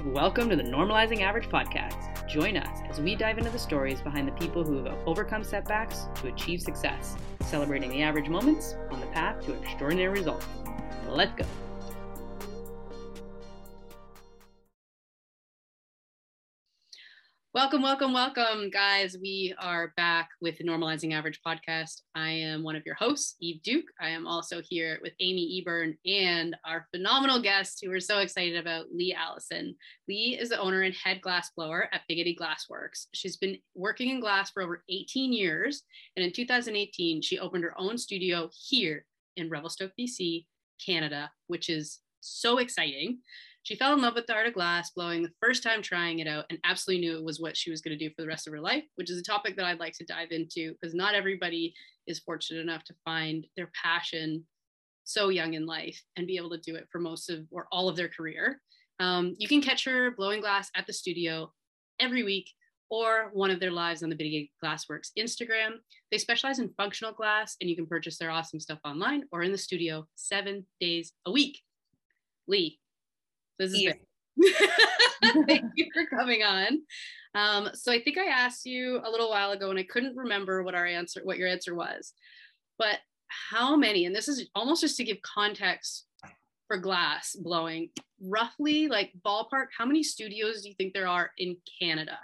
Welcome to the Normalizing Average podcast. Join us as we dive into the stories behind the people who have overcome setbacks to achieve success, celebrating the average moments on the path to extraordinary results. Let's go. Welcome, welcome, welcome, guys. We are back with the Normalizing Average podcast. I am one of your hosts, Eve Duke. I am also here with Amy Eburn and our phenomenal guest who we're so excited about, Lee Allison. Lee is the owner and head glass blower at Big Eddy Glassworks. She's been working in glass for over 18 years, and in 2018, she opened her own studio here in Revelstoke, BC, Canada, which is so exciting. She fell in love with the art of glass blowing the first time trying it out and absolutely knew it was what she was going to do for the rest of her life, which is a topic that I'd like to dive into because not everybody is fortunate enough to find their passion so young in life and be able to do it for most of or all of their career. Um, you can catch her blowing glass at the studio every week or one of their lives on the Big Eddy Glassworks Instagram. They specialize in functional glass and you can purchase their awesome stuff online or in the studio seven days a week. Lee, this is Thank you for coming on. Um, so I think I asked you a little while ago and I couldn't remember what our answer, what your answer was. But how many, and this is almost just to give context for glass blowing, roughly like ballpark, how many studios do you think there are in Canada?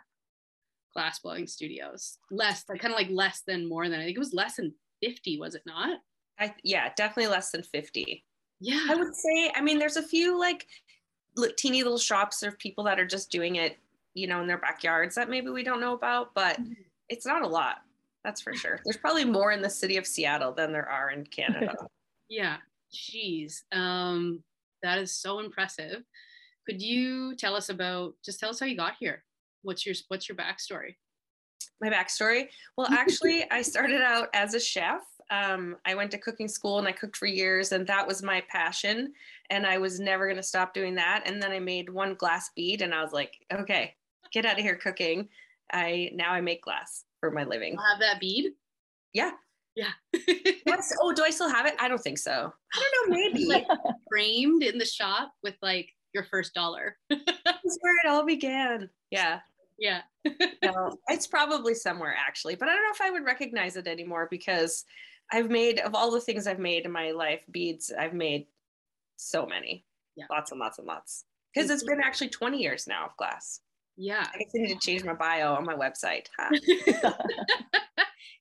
Glass blowing studios. Less, like kind of like less than more than I think it was less than 50, was it not? I yeah, definitely less than 50. Yeah. I would say, I mean, there's a few like teeny little shops of people that are just doing it, you know, in their backyards that maybe we don't know about, but mm-hmm. it's not a lot. That's for sure. There's probably more in the city of Seattle than there are in Canada. yeah. Jeez. Um, that is so impressive. Could you tell us about just tell us how you got here? What's your what's your backstory? My backstory? Well, actually, I started out as a chef um, I went to cooking school and I cooked for years, and that was my passion. And I was never going to stop doing that. And then I made one glass bead, and I was like, okay, get out of here cooking. I now I make glass for my living. I'll have that bead? Yeah. Yeah. yes. Oh, do I still have it? I don't think so. I don't know. Maybe like framed in the shop with like your first dollar. That's where it all began. Yeah. Yeah. no, it's probably somewhere actually, but I don't know if I would recognize it anymore because I've made of all the things I've made in my life, beads, I've made so many. Yeah. Lots and lots and lots. Because it's been actually 20 years now of glass. Yeah. I guess I need to change my bio on my website. Huh?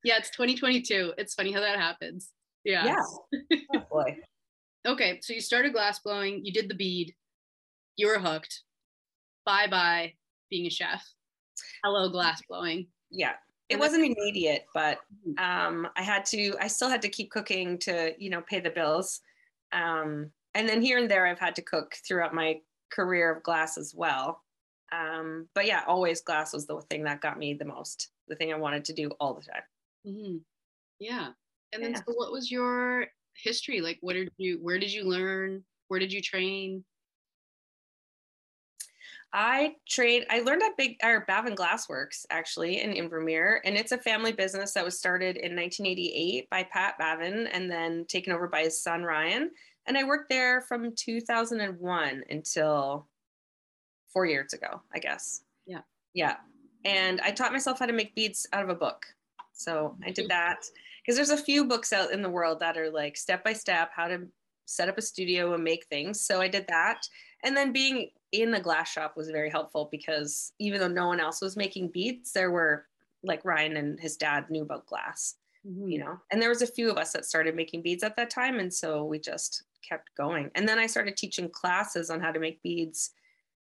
yeah, it's 2022. It's funny how that happens. Yeah. Yeah. Oh boy. okay, so you started glass blowing, you did the bead, you were hooked. Bye bye being a chef. Hello glass blowing. Yeah it wasn't immediate but mm-hmm. um, i had to i still had to keep cooking to you know pay the bills. Um, and then here and there i've had to cook throughout my career of glass as well. Um, but yeah always glass was the thing that got me the most the thing i wanted to do all the time. Mm-hmm. yeah. And then yeah. so what was your history? Like what did you where did you learn? Where did you train I trade. I learned at Big or Bavin Glassworks actually in Invermere, and it's a family business that was started in 1988 by Pat Bavin and then taken over by his son Ryan. And I worked there from 2001 until four years ago, I guess. Yeah. Yeah. And I taught myself how to make beads out of a book. So I did that because there's a few books out in the world that are like step by step how to set up a studio and make things. So I did that. And then being in the glass shop was very helpful because even though no one else was making beads, there were like Ryan and his dad knew about glass, mm-hmm. you know, and there was a few of us that started making beads at that time. And so we just kept going. And then I started teaching classes on how to make beads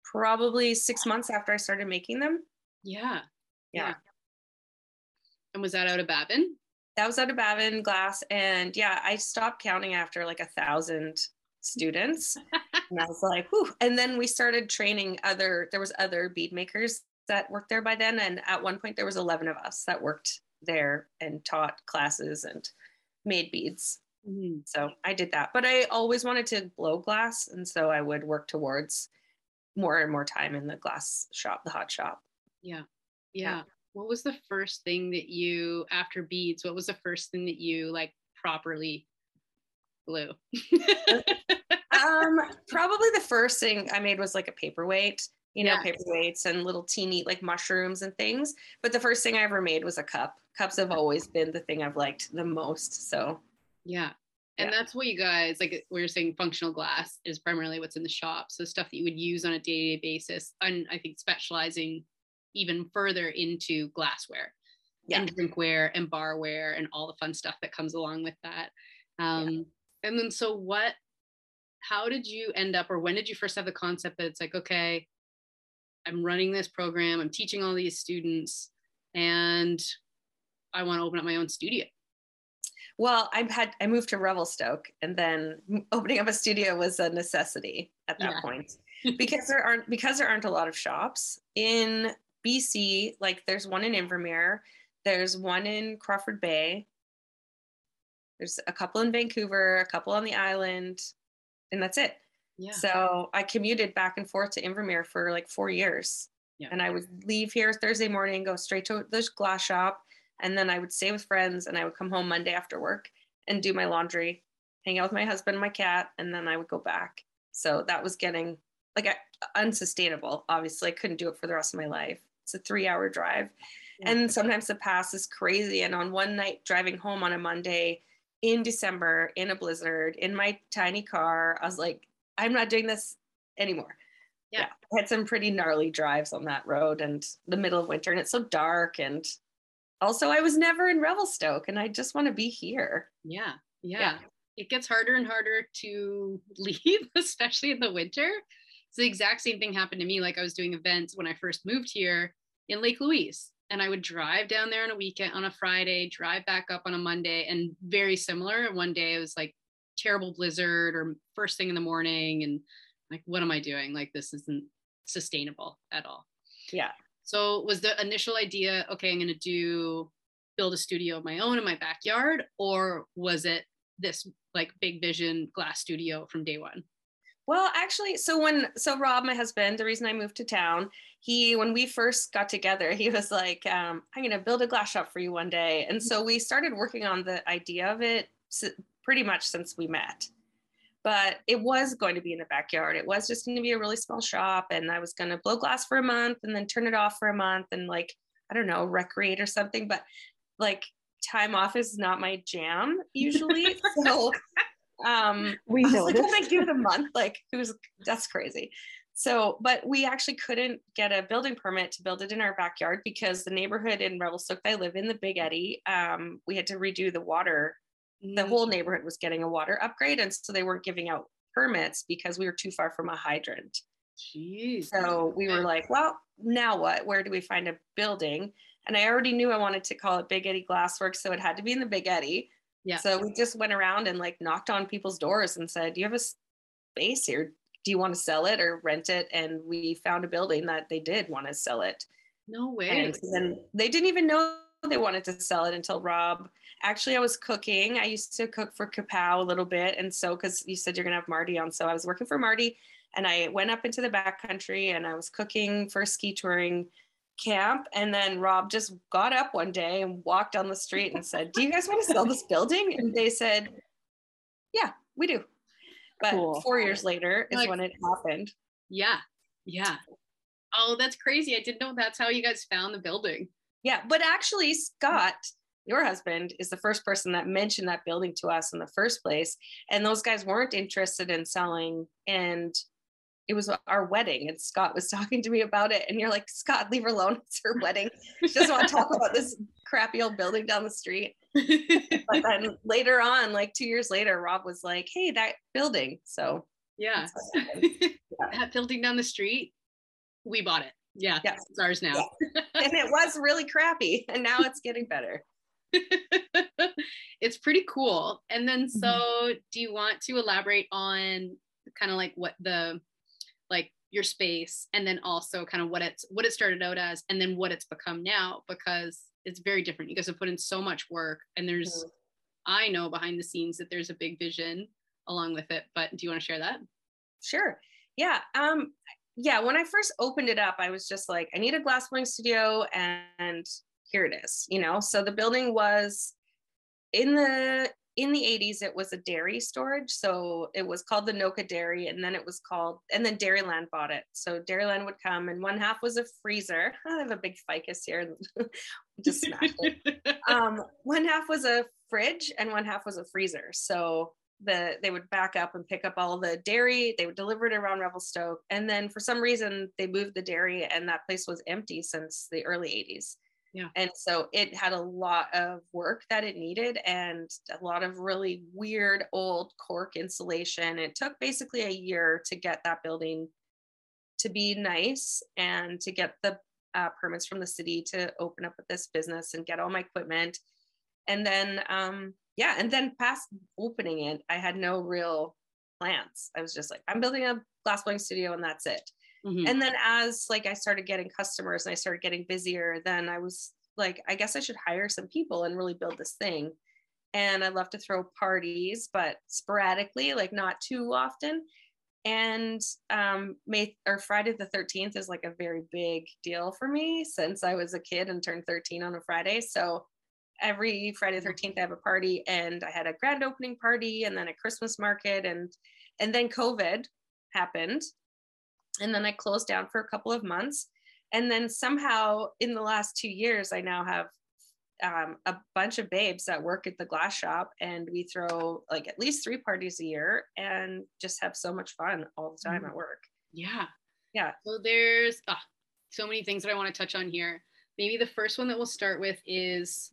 probably six months after I started making them. Yeah. Yeah. yeah. And was that out of Bavin? That was out of Bavin glass. And yeah, I stopped counting after like a thousand students. and I was like, whew. And then we started training other, there was other bead makers that worked there by then. And at one point there was 11 of us that worked there and taught classes and made beads. Mm-hmm. So I did that, but I always wanted to blow glass. And so I would work towards more and more time in the glass shop, the hot shop. Yeah. Yeah. What was the first thing that you, after beads, what was the first thing that you like properly blew? um, probably the first thing I made was like a paperweight. you know, Yeah. paperweights and little teeny like mushrooms and things. But the first thing I ever made was a cup. Cups have always been the thing I've liked the most. So Yeah. And Yeah. that's what you guys like we are saying functional glass is primarily what's in the shop. So stuff that you would use on a day-to-day basis. And I think specializing even further into glassware Yeah. and drinkware and barware and all the fun stuff that comes along with that. Um and then so what how did you end up or when did you first have the concept that it's like, okay, I'm running this program, I'm teaching all these students, and I want to open up my own studio. Well, I had I moved to Revelstoke, and then opening up a studio was a necessity at that Yeah. point because there aren't because there aren't a lot of shops in BC. Like there's one in Invermere, there's one in Crawford Bay, there's a couple in Vancouver, a couple on the island, and that's it. Yeah. So I commuted back and forth to Invermere for like four years. Yeah. And I would leave here Thursday morning, go straight to the glass shop, and then I would stay with friends and I would come home Monday after work and do my laundry, hang out with my husband and my cat, and then I would go back. So that was getting like unsustainable. Obviously, I couldn't do it for the rest of my life. It's a three hour drive. Yeah. And sometimes the pass is crazy. And on one night driving home on a Monday in December in a blizzard in my tiny car, I was like, I'm not doing this anymore. Yeah. I had some pretty gnarly drives on that road and the middle of winter, and it's so dark. And also, I was never in Revelstoke, and I just want to be here. Yeah, yeah. Yeah. It gets harder and harder to leave, especially in the winter. So the exact same thing happened to me. Like I was doing events when I first moved here in Lake Louise. And I would drive down there on a weekend on a Friday, drive back up on a Monday, and very similar. One day it was like terrible blizzard or first thing in the morning, and like, what am I doing? Like this isn't sustainable at all. Yeah. So was the initial idea, okay, I'm gonna do build a studio of my own in my backyard, or was it this like big vision glass studio from day one? Well, actually, so when so Rob, my husband, the reason I moved to town, he when we first got together, he was like, um, "I'm going to build a glass shop for you one day," and so we started working on the idea of it pretty much since we met. But it was going to be in the backyard. It was just going to be a really small shop, and I was going to blow glass for a month and then turn it off for a month and like I don't know, recreate or something. But like time off is not my jam usually, so um We know like. "Oh, give it a month. Like, who's that's crazy. So, but we actually couldn't get a building permit to build it in our backyard because the neighborhood in Revelstoke I live in, the Big Eddy, um, we had to redo the water. The whole neighborhood was getting a water upgrade, and so they weren't giving out permits because we were too far from a hydrant. Jeez. So we were like, well, now what? Where do we find a building? And I already knew I wanted to call it Big Eddy Glassworks, so it had to be in the Big Eddy. Yeah. So we just went around and like knocked on people's doors and said, "Do you have a space here? Do you want to sell it or rent it?" And we found a building that they did want to sell it. no way. And then they didn't even know they wanted to sell it until Rob. Actually, I was cooking. I used to cook for Kapow a little bit, and so because you said you're gonna have Marty on, so I was working for Marty, and I went up into the backcountry and I was cooking for ski touring camp, and then Rob just got up one day and walked down the street and said, "Do you guys want to sell this building?" And they said, "Yeah, we do." But Cool. four years later is Like- when it happened. yeah. Yeah. Oh, that's crazy. I didn't know that's how you guys found the building. Yeah, but actually, Scott, your husband, is the first person that mentioned that building to us in the first place. And those guys weren't interested in selling. And it was our wedding. And Scott was talking to me about it. And you're like, Scott, leave her alone. It's her wedding. She doesn't want to talk about this crappy old building down the street. But then later on, like two years later, Rob was like, hey, that building. So yeah. happened. that building down the street, we bought it. Yeah. Yeah. It's ours now. and it was really crappy. And now it's getting better. it's pretty cool. And then mm-hmm. so do you want to elaborate on kind of like what the like your space and then also kind of what it's what it started out as and then what it's become now because it's very different. You guys have put in so much work and there's I know behind the scenes that there's a big vision along with it, but do you want to share that? Sure. Yeah. Um, yeah. When I first opened it up, I was just like, I need a glass blowing studio, and here it is. You know. So the building was in the in the 80s it was a dairy storage so it was called the Noca dairy and then it was called and then dairyland bought it. So dairyland would come and one half was a freezer. I have a big ficus here. Just smashed it. Um, one half was a fridge and one half was a freezer. So the they would back up and pick up all the dairy they would deliver it around revelstoke and then for some reason they moved the dairy and that place was empty since the early 80s yeah. And so it had a lot of work that it needed and a lot of really weird old cork insulation. It took basically a year to get that building to be nice and to get the uh, permits from the city to open up this business and get all my equipment. And then, um, yeah, and then past opening it, I had no real plans. I was just like, I'm building a glass blowing studio and that's it. Mm-hmm. And then as like I started getting customers and I started getting busier, then I was like, I guess I should hire some people and really build this thing. And I love to throw parties, but sporadically, like not too often. And um, May or Friday the 13th is like a very big deal for me since I was a kid and turned 13 on a Friday. So every Friday the 13th, I have a party, and I had a grand opening party, and then a Christmas market, and and then COVID happened, and then I closed down for a couple of months. And then somehow in the last two years, I now have um, a bunch of babes that work at the glass shop and we throw like at least three parties a year and just have so much fun all the time mm. at work. Yeah. Yeah. So there's oh, so many things that I want to touch on here. Maybe the first one that we'll start with is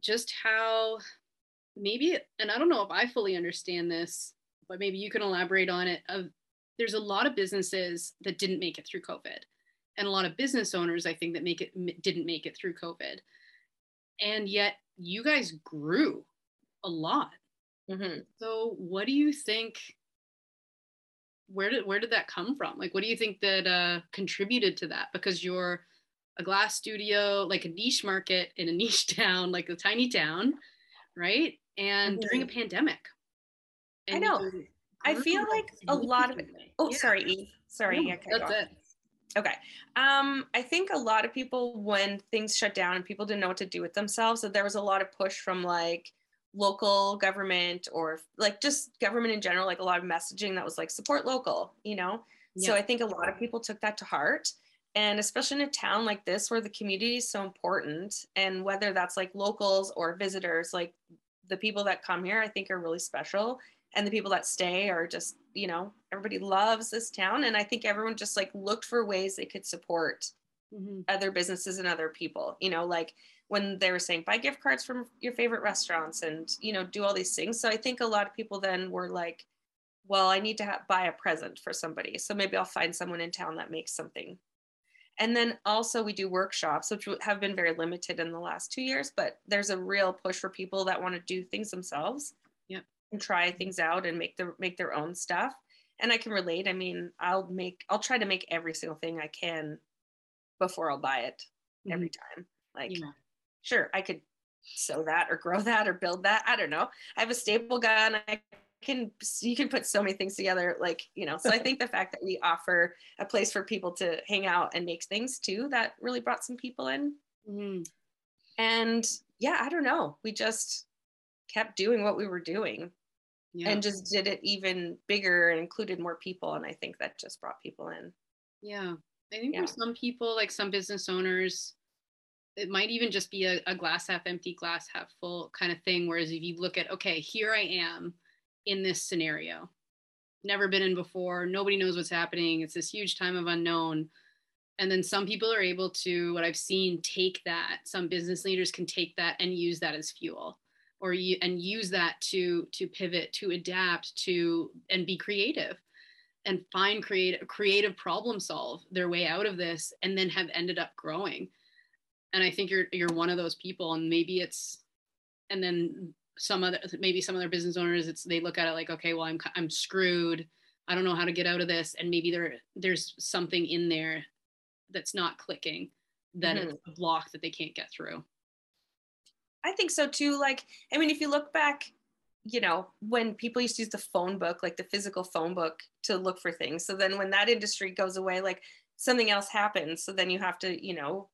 just how maybe, and I don't know if I fully understand this, but maybe you can elaborate on it. Of there's a lot of businesses that didn't make it through COVID, and a lot of business owners I think that make it didn't make it through COVID, and yet you guys grew a lot. Mm-hmm. So what do you think? Where did where did that come from? Like, what do you think that uh, contributed to that? Because you're a glass studio, like a niche market in a niche town, like a tiny town, right? And mm-hmm. during a pandemic. I know. I feel like a lot of oh yeah. sorry Eve. Sorry, no, yeah, that's it. Okay. Um, I think a lot of people when things shut down and people didn't know what to do with themselves, that there was a lot of push from like local government or like just government in general, like a lot of messaging that was like support local, you know? Yeah. So I think a lot of people took that to heart. And especially in a town like this where the community is so important, and whether that's like locals or visitors, like the people that come here, I think are really special and the people that stay are just you know everybody loves this town and i think everyone just like looked for ways they could support mm-hmm. other businesses and other people you know like when they were saying buy gift cards from your favorite restaurants and you know do all these things. So i think a lot of people then were like well i need to buy a present for somebody so maybe i'll find someone in town that makes something. And then also we do workshops which have been very limited in the last two years but there's a real push for people that want to do things themselves and try things out and make their make their own stuff. And i can relate. I mean i'll make i'll try to make every single thing i can before i'll buy it mm-hmm. every time. Like yeah. sure i could sew that or grow that or build that. I don't know. I have a staple gun. I can you can put so many things together like you know. So i think the fact that we offer a place for people to hang out and make things too that really brought some people in. Mm-hmm. and yeah i don't know. We just kept doing what we were doing yeah. and just did it even bigger and included more people and i think that just brought people in. Yeah. I think yeah. for some people like some business owners it might even just be a, a glass half empty glass half full kind of thing whereas if you look at okay here i am in this scenario. Never been in before nobody knows what's happening it's this huge time of unknown. And then some people are able to what i've seen take that some business leaders can take that and use that as fuel or you, and use that to to pivot to adapt to and be creative and find creative creative problem solve their way out of this and then have ended up growing. And i think you're you're one of those people and maybe it's and then some other maybe some other business owners it's they look at it like okay well i'm i'm screwed. I don't know how to get out of this. And maybe there there's something in there that's not clicking that mm-hmm. it's a block that they can't get through I think so too. Like, I mean, if you look back, you know, when people used to use the phone book, like the physical phone book to look for things. So then when that industry goes away, like something else happens. So then you have to, you know,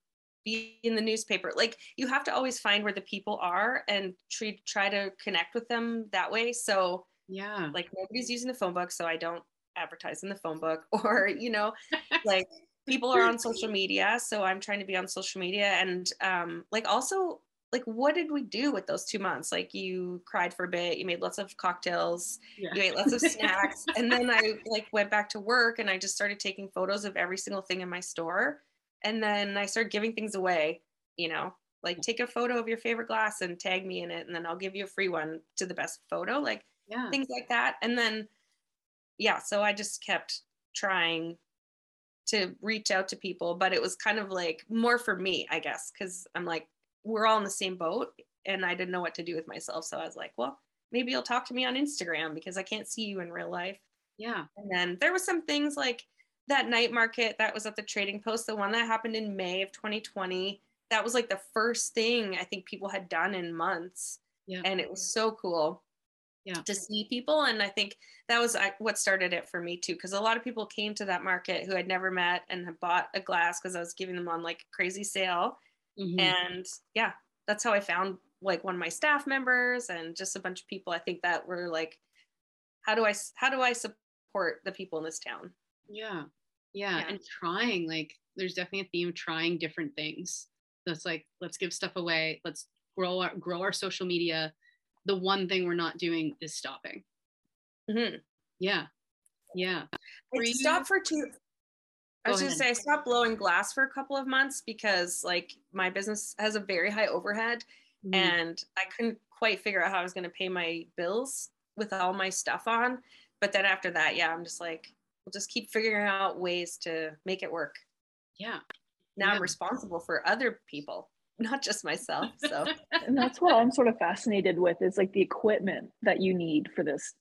be in the newspaper. Like you have to always find where the people are and try try to connect with them that way. So yeah, like nobody's using the phone book, so I don't advertise in the phone book or you know like people are on social media so i'm trying to be on social media and um like also like what did we do with those two months like you cried for a bit you made lots of cocktails yeah. you ate lots of snacks and then i like went back to work and i just started taking photos of every single thing in my store and then i started giving things away you know like take a photo of your favorite glass and tag me in it and then i'll give you a free one to the best photo like yeah. things like that and then yeah so i just kept trying to reach out to people but it was kind of like more for me i guess because i'm like we're all in the same boat and I didn't know what to do with myself. So I was like, well, maybe you'll talk to me on Instagram because I can't see you in real life. Yeah. And then there was some things like that night market that was at the trading post, the one that happened in May of 2020. That was like the first thing I think people had done in months. Yeah. And it was so cool. Yeah. To see people. And I think that was what started it for me too. Cause a lot of people came to that market who I'd never met and had bought a glass because I was giving them on like crazy sale Mm-hmm. And yeah, that's how I found like one of my staff members and just a bunch of people. I think that were like, how do I how do I support the people in this town? Yeah. Yeah. yeah. And trying, like there's definitely a theme of trying different things. That's like, let's give stuff away. Let's grow our grow our social media. The one thing we're not doing is stopping. Mm-hmm. Yeah. Yeah. I stopped for two I was going to say I stopped blowing glass for a couple of months because like my business has a very high overhead mm-hmm. and I couldn't quite figure out how I was going to pay my bills with all my stuff on. But then after that, yeah, I'm just like, we'll just keep figuring out ways to make it work. Yeah. Now yeah. I'm responsible for other people, not just myself. So, and that's what I'm sort of fascinated with is like the equipment that you need for this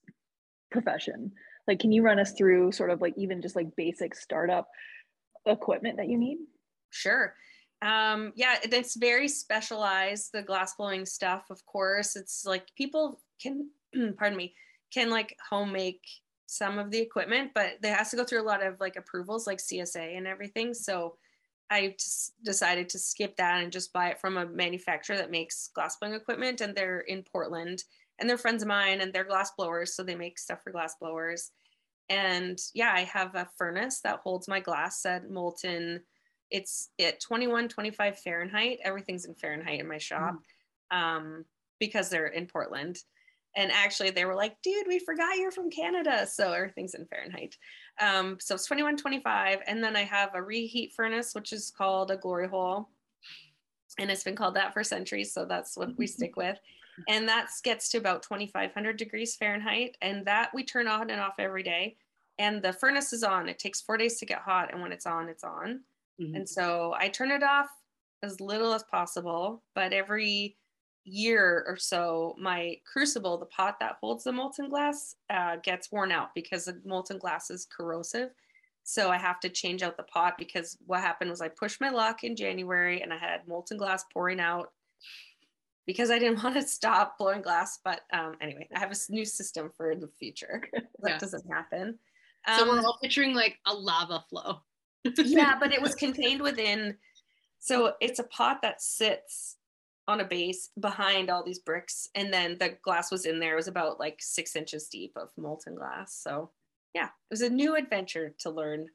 profession. Like, can you run us through sort of like even just like basic startup equipment that you need? Sure. Um, yeah, it's very specialized, the glass blowing stuff, of course. It's like people can, pardon me, can like home make some of the equipment, but there has to go through a lot of like approvals like CSA and everything. So I just decided to skip that and just buy it from a manufacturer that makes glass blowing equipment. And they're in Portland and they're friends of mine and they're glass blowers. So they make stuff for glass blowers. And yeah, I have a furnace that holds my glass at molten. It's at 21, 25 Fahrenheit. Everything's in Fahrenheit in my shop mm. um, because they're in Portland. And actually, they were like, dude, we forgot you're from Canada. So everything's in Fahrenheit. Um, so it's 21, 25. And then I have a reheat furnace, which is called a glory hole. And it's been called that for centuries. So that's what we stick with and that gets to about 2500 degrees Fahrenheit. And that we turn on and off every day. And the furnace is on. It takes four days to get hot. And when it's on, it's on. Mm-hmm. And so I turn it off as little as possible. But every year or so, my crucible, the pot that holds the molten glass, uh, gets worn out because the molten glass is corrosive. So I have to change out the pot because what happened was I pushed my luck in January and I had molten glass pouring out because I didn't want to stop blowing glass. But um, anyway, I have a new system for the future. that yeah. doesn't happen. Um, so we're um, all picturing like a lava flow. yeah, but it was contained within. So it's a pot that sits on a base behind all these bricks, and then the glass was in there. It was about like six inches deep of molten glass. So yeah, it was a new adventure to learn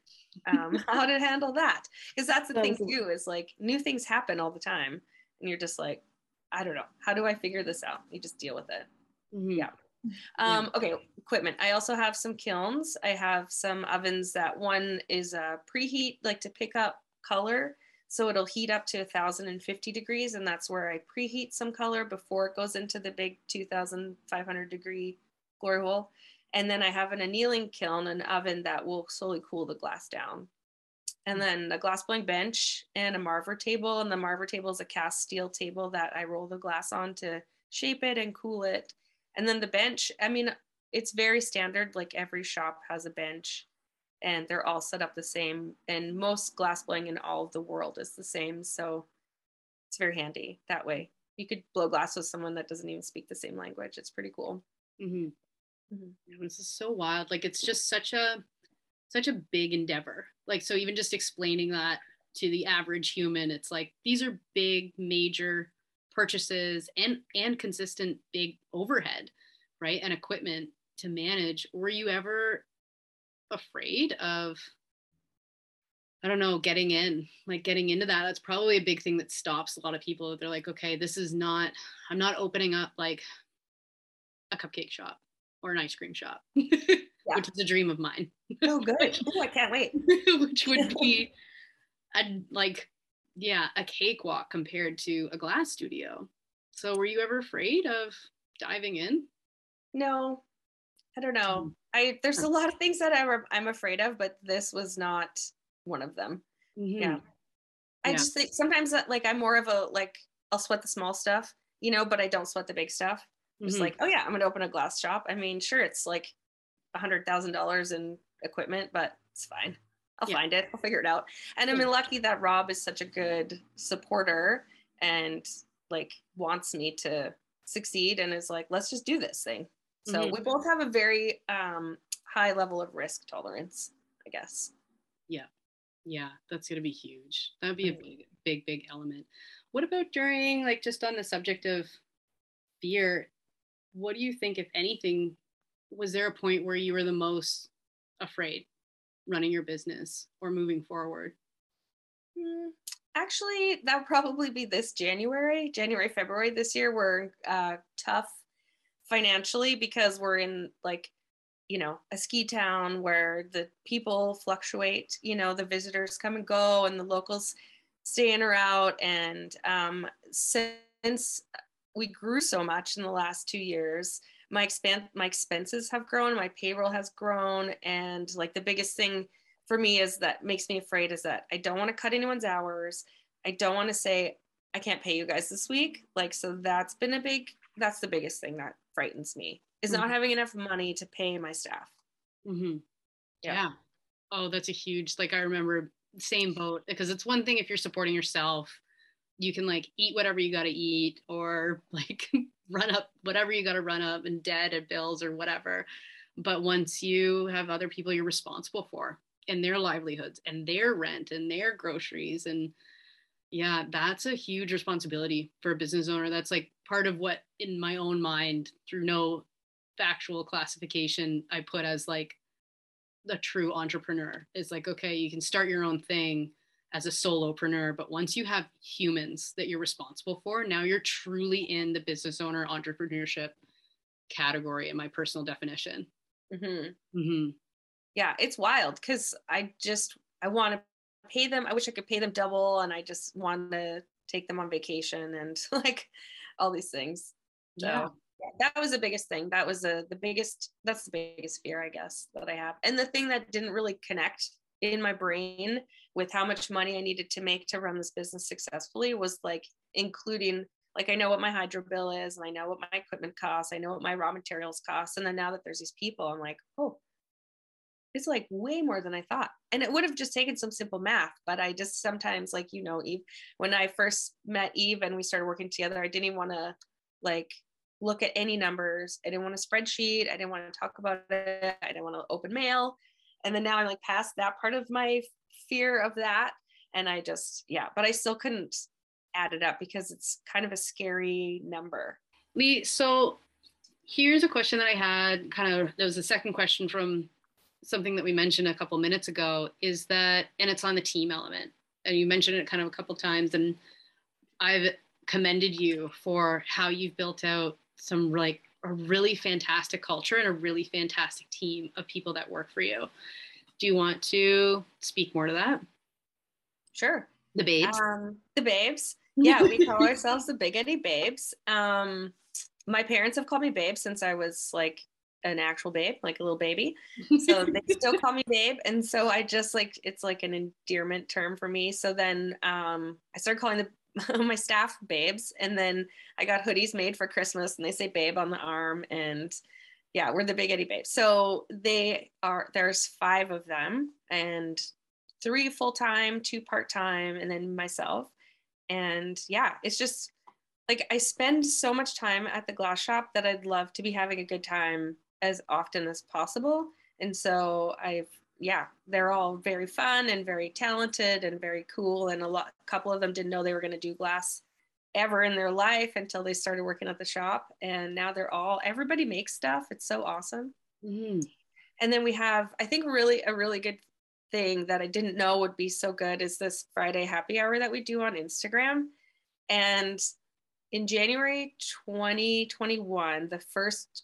um, how to handle that. Because that's the that thing too, is like new things happen all the time, and you're just like, I don't know. How do I figure this out? You just deal with it. Mm-hmm. Yeah. Um, okay, equipment. I also have some kilns. I have some ovens that one is a preheat, like to pick up color. So it'll heat up to 1050 degrees, and that's where I preheat some color before it goes into the big 2500 degree glory hole. And then I have an annealing kiln, an oven that will slowly cool the glass down and then a glass blowing bench and a marver table. And the marver table is a cast steel table that I roll the glass on to shape it and cool it. And then the bench, I mean, it's very standard. Like every shop has a bench and they're all set up the same. And most glass blowing in all of the world is the same. So it's very handy that way. You could blow glass with someone that doesn't even speak the same language. It's pretty cool. Mm-hmm. Mm-hmm. This is so wild. Like it's just such a such a big endeavor like so even just explaining that to the average human it's like these are big major purchases and and consistent big overhead right and equipment to manage were you ever afraid of I don't know, getting in, like getting into that. That's probably a big thing that stops a lot of people. They're like, okay, this is not, I'm not opening up like a cupcake shop or an ice cream shop, yeah. which is a dream of mine. Oh, good. oh, I can't wait. which would be a, like, yeah, a cakewalk compared to a glass studio. So were you ever afraid of diving in? No, I don't know. Hmm. I there's a lot of things that I'm I'm afraid of, but this was not one of them. Mm-hmm. Yeah. I yeah. just think sometimes that like I'm more of a like I'll sweat the small stuff, you know, but I don't sweat the big stuff. Just mm-hmm. like, oh yeah, I'm gonna open a glass shop. I mean, sure, it's like a hundred thousand dollars in equipment, but it's fine. I'll yeah. find it. I'll figure it out. And I'm lucky that Rob is such a good supporter and like wants me to succeed and is like, let's just do this thing. So mm-hmm. we both have a very um, high level of risk tolerance, I guess. Yeah. Yeah, that's going to be huge. That would be a big, big, big element. What about during, like, just on the subject of fear? What do you think, if anything, was there a point where you were the most afraid running your business or moving forward? Mm, actually, that would probably be this January, January, February this year were uh, tough financially because we're in like you know a ski town where the people fluctuate you know the visitors come and go and the locals stay in or out and um, since we grew so much in the last two years my expen- my expenses have grown my payroll has grown and like the biggest thing for me is that makes me afraid is that i don't want to cut anyone's hours i don't want to say i can't pay you guys this week like so that's been a big that's the biggest thing that frightens me is mm-hmm. not having enough money to pay my staff. Mm-hmm. Yeah. yeah. Oh, that's a huge, like, I remember same boat because it's one thing if you're supporting yourself, you can like eat whatever you got to eat or like run up whatever you got to run up and debt and bills or whatever. But once you have other people you're responsible for and their livelihoods and their rent and their groceries and yeah, that's a huge responsibility for a business owner. That's like part of what in my own mind through no factual classification I put as like a true entrepreneur is like, okay, you can start your own thing as a solopreneur, but once you have humans that you're responsible for, now you're truly in the business owner entrepreneurship category in my personal definition. Mm-hmm. Mm-hmm. Yeah, it's wild because I just I want to pay them. I wish I could pay them double, and I just want to take them on vacation and like all these things. So yeah. that was the biggest thing. That was the the biggest. That's the biggest fear, I guess, that I have. And the thing that didn't really connect in my brain with how much money I needed to make to run this business successfully was like including like I know what my hydro bill is and I know what my equipment costs, I know what my raw materials cost. And then now that there's these people, I'm like, oh, it's like way more than I thought. And it would have just taken some simple math, but I just sometimes like, you know, Eve, when I first met Eve and we started working together, I didn't even want to like look at any numbers. I didn't want a spreadsheet. I didn't want to talk about it. I didn't want to open mail. And then now I'm like past that part of my fear of that. And I just, yeah, but I still couldn't add it up because it's kind of a scary number. Lee, so here's a question that I had kind of, there was a second question from something that we mentioned a couple minutes ago is that, and it's on the team element. And you mentioned it kind of a couple times, and I've commended you for how you've built out some like a really fantastic culture and a really fantastic team of people that work for you. Do you want to speak more to that? Sure. The babes. Um, the babes. Yeah, we call ourselves the Big Eddy Babes. Um, my parents have called me babe since I was like an actual babe, like a little baby. So they still call me babe. And so I just like it's like an endearment term for me. So then um, I started calling the, my staff babes. And then I got hoodies made for Christmas and they say babe on the arm. And yeah, we're the Big Eddy Babes. So they are there's five of them and three full-time, two part-time, and then myself. And yeah, it's just like I spend so much time at the glass shop that I'd love to be having a good time as often as possible. And so I've yeah, they're all very fun and very talented and very cool. And a lot, a couple of them didn't know they were going to do glass ever in their life until they started working at the shop. And now they're all, everybody makes stuff. It's so awesome. Mm-hmm. And then we have, I think, really a really good thing that I didn't know would be so good is this Friday happy hour that we do on Instagram. And in January 2021, the first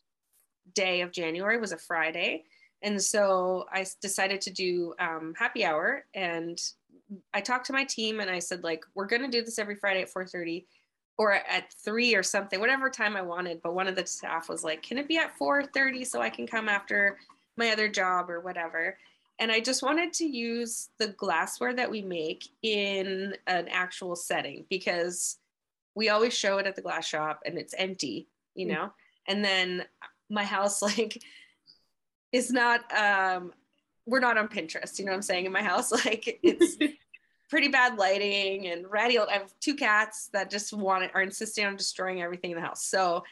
day of January was a Friday. And so I decided to do um, happy hour. And I talked to my team and I said, like, we're going to do this every Friday at 4.30 or at 3 or something, whatever time I wanted. But one of the staff was like, can it be at 4.30 so I can come after my other job or whatever? And I just wanted to use the glassware that we make in an actual setting because we always show it at the glass shop and it's empty, you mm. know? Mm-hmm. And then my house, like, is not, um, we're not on Pinterest, you know what I'm saying? In my house, like, it's pretty bad lighting and ratty. I have two cats that just want it, are insisting on destroying everything in the house. So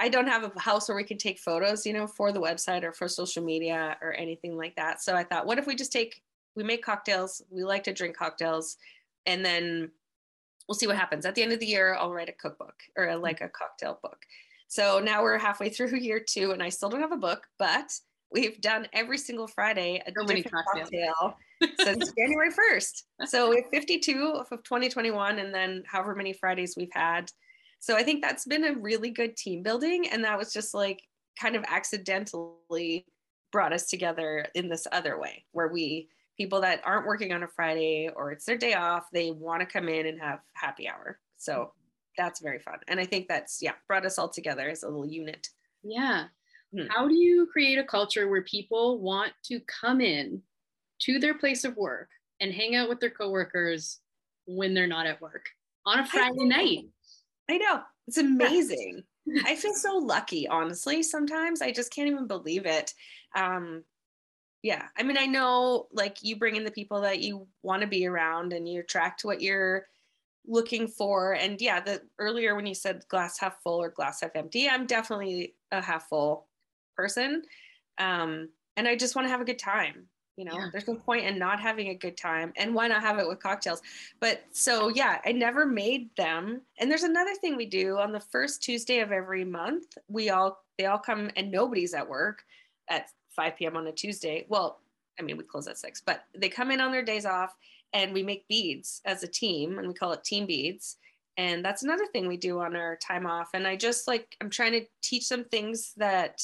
I don't have a house where we can take photos, you know, for the website or for social media or anything like that. So I thought, what if we just take, we make cocktails, we like to drink cocktails, and then we'll see what happens. At the end of the year, I'll write a cookbook or a, like a cocktail book. So now we're halfway through year two, and I still don't have a book, but we've done every single Friday a so different cocktail since January 1st. So we have 52 of 2021, and then however many Fridays we've had so I think that's been a really good team building. And that was just like kind of accidentally brought us together in this other way where we, people that aren't working on a Friday or it's their day off, they want to come in and have happy hour. So that's very fun. And I think that's, yeah, brought us all together as a little unit. Yeah. Hmm. How do you create a culture where people want to come in to their place of work and hang out with their coworkers when they're not at work on a Friday night? I know. It's amazing. I feel so lucky, honestly. Sometimes I just can't even believe it. Um, yeah. I mean, I know like you bring in the people that you want to be around and you attract what you're looking for. And yeah, the earlier when you said glass half full or glass half empty, I'm definitely a half full person. Um, and I just want to have a good time you know yeah. there's no point in not having a good time and why not have it with cocktails but so yeah i never made them and there's another thing we do on the first tuesday of every month we all they all come and nobody's at work at 5 p.m on a tuesday well i mean we close at 6 but they come in on their days off and we make beads as a team and we call it team beads and that's another thing we do on our time off and i just like i'm trying to teach them things that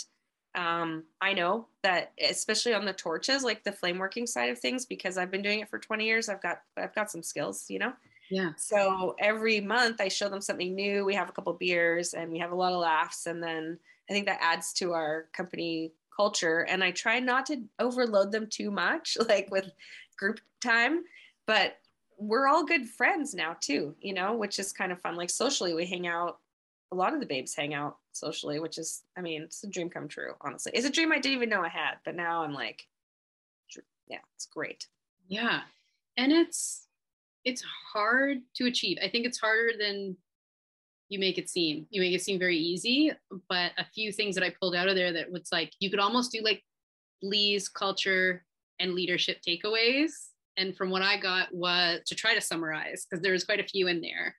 um, I know that especially on the torches, like the flame working side of things, because I've been doing it for 20 years, I've got I've got some skills, you know. Yeah. So every month I show them something new. We have a couple beers and we have a lot of laughs, and then I think that adds to our company culture. And I try not to overload them too much, like with group time, but we're all good friends now too, you know, which is kind of fun. Like socially, we hang out. A lot of the babes hang out socially, which is, I mean, it's a dream come true, honestly. It's a dream I didn't even know I had, but now I'm like, yeah, it's great. Yeah. And it's, it's hard to achieve. I think it's harder than you make it seem. You make it seem very easy, but a few things that I pulled out of there that was like, you could almost do like Lee's culture and leadership takeaways. And from what I got was to try to summarize, because there was quite a few in there,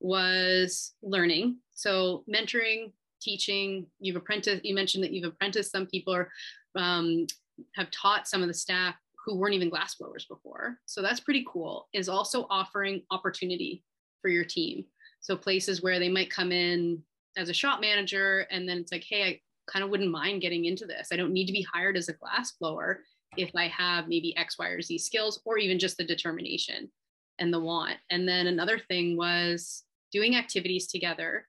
was learning. So mentoring, teaching you've apprenticed you mentioned that you've apprenticed some people or um, have taught some of the staff who weren't even glassblowers before. So that's pretty cool is also offering opportunity for your team. So places where they might come in as a shop manager and then it's like hey i kind of wouldn't mind getting into this. I don't need to be hired as a glass blower if i have maybe x y or z skills or even just the determination and the want and then another thing was doing activities together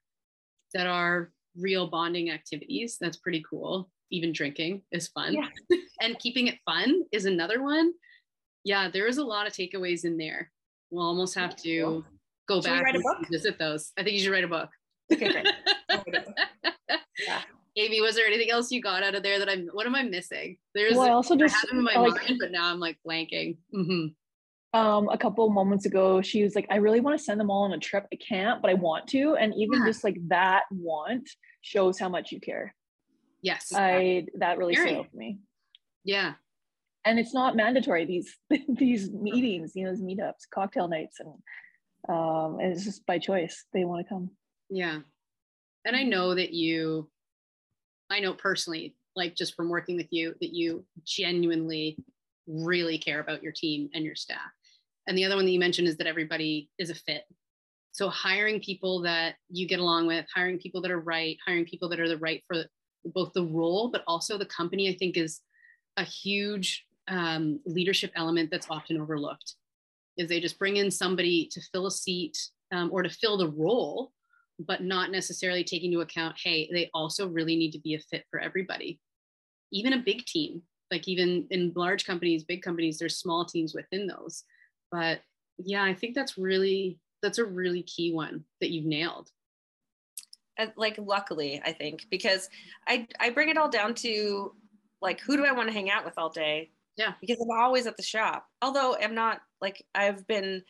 that are real bonding activities. That's pretty cool. Even drinking is fun. Yeah. and keeping it fun is another one. Yeah, there is a lot of takeaways in there. We'll almost have to go should back and visit those. I think you should write a book. Okay, great. yeah. Amy, was there anything else you got out of there that I'm? What am I missing? There's. Well, I also just I have in my like, mind, but now I'm like blanking. Mm-hmm um a couple moments ago she was like i really want to send them all on a trip i can't but i want to and even yeah. just like that want shows how much you care yes i that really stood out for me yeah and it's not mandatory these these meetings you know these meetups cocktail nights and um and it's just by choice they want to come yeah and i know that you i know personally like just from working with you that you genuinely really care about your team and your staff. And the other one that you mentioned is that everybody is a fit. So hiring people that you get along with hiring people that are right hiring people that are the right for both the role but also the company i think is a huge um, leadership element that's often overlooked. Is they just bring in somebody to fill a seat um, or to fill the role but not necessarily taking into account hey they also really need to be a fit for everybody. Even a big team like even in large companies big companies there's small teams within those. But yeah i think that's really that's a really key one that you've nailed. Uh, like luckily i think because i i bring it all down to like who do i want to hang out with all day? Yeah. Because i'm always at the shop. Although i'm not like i've been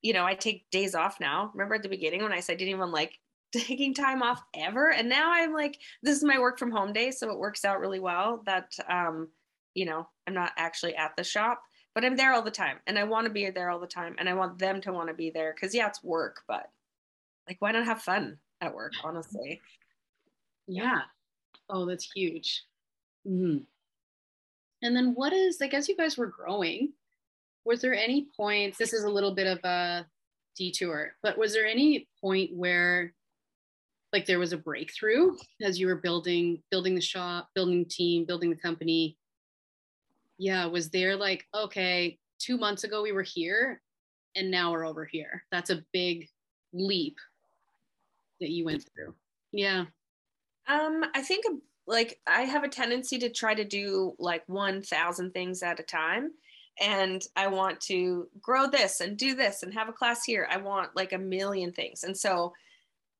you know i take days off now. Remember at the beginning when i said i didn't even like taking time off ever. And now i'm like this is my work from home day so it works out really well that um you know i'm not actually at the shop but i'm there all the time and i want to be there all the time and i want them to want to be there because yeah it's work but like why not have fun at work honestly? Yeah. Oh that's huge. Mm-hmm. and then what is like as you guys were growing was there any points this is a little bit of a detour but was there any point where like there was a breakthrough as you were building building the shop building team building the company. Yeah was there like okay two months ago we were here and now we're over here. That's a big leap that you went through. Yeah. Um i think like i have a tendency to try to do like 1000 things at a time. And i want to grow this and do this and have a class here. I want like a million things. And so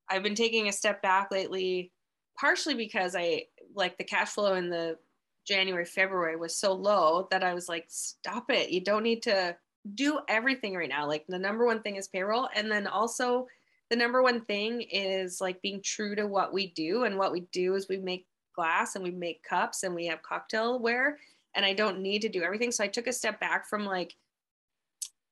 i've been taking a step back lately partially because i like the cash flow in the January, February was so low that I was like, stop it. You don't need to do everything right now. Like the number one thing is payroll. And then also the number one thing is like being true to what we do. And what we do is we make glass and we make cups and we have cocktail ware. And I don't need to do everything. So I took a step back from like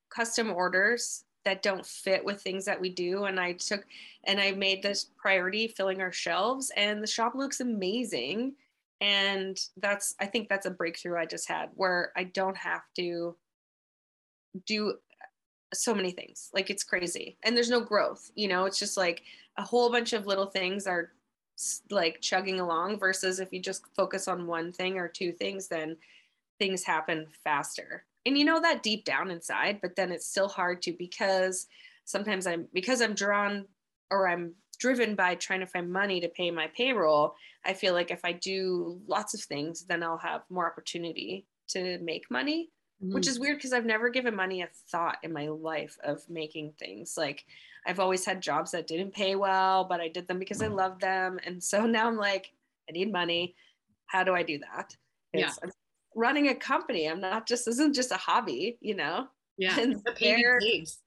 custom orders that don't fit with things that we do. And I took and I made this priority filling our shelves. And the shop looks amazing and that's i think that's a breakthrough i just had where i don't have to do so many things like it's crazy and there's no growth you know it's just like a whole bunch of little things are like chugging along versus if you just focus on one thing or two things then things happen faster and you know that deep down inside but then it's still hard to because sometimes i'm because i'm drawn or i'm driven by trying to find money to pay my payroll, I feel like if I do lots of things, then I'll have more opportunity to make money, mm-hmm. which is weird because I've never given money a thought in my life of making things. Like I've always had jobs that didn't pay well, but I did them because I loved them. And so now I'm like, I need money. How do I do that? Yeah. I'm running a company. I'm not just, this isn't just a hobby, you know? Yeah. And the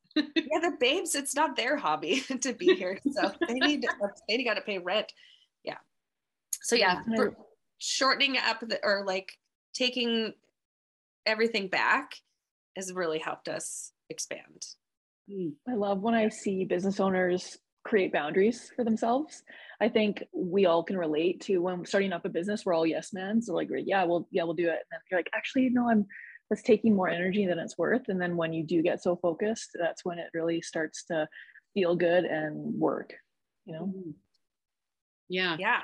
yeah, the babes, it's not their hobby to be here. So they need to, they got to pay rent. Yeah. So yeah, shortening up the, or like taking everything back has really helped us expand. Hmm. I love when I see business owners create boundaries for themselves. I think we all can relate to when starting up a business, we're all yes men. So like, yeah, we'll yeah, we'll do it. And then you're like, actually, no, I'm that's taking more energy than it's worth. And then when you do get so focused, that's when it really starts to feel good and work, you know? Mm-hmm. Yeah. Yeah.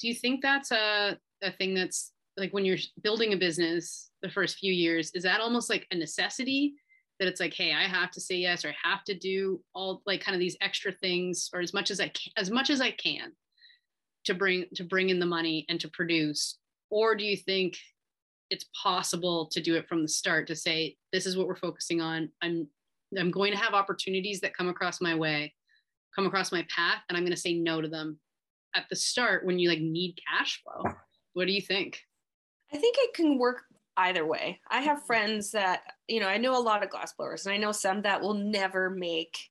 Do you think that's a, a thing that's like when you're building a business the first few years, is that almost like a necessity that it's like, hey, I have to say yes, or I have to do all like kind of these extra things, or as much as I can, as much as I can to bring to bring in the money and to produce? Or do you think it's possible to do it from the start to say this is what we're focusing on. I'm i'm going to have opportunities that come across my way come across my path and i'm going to say no to them at the start when you like need cash flow. What do you think? I think it can work either way i have mm-hmm. friends that you know i know a lot of glass blowers and i know some that will never make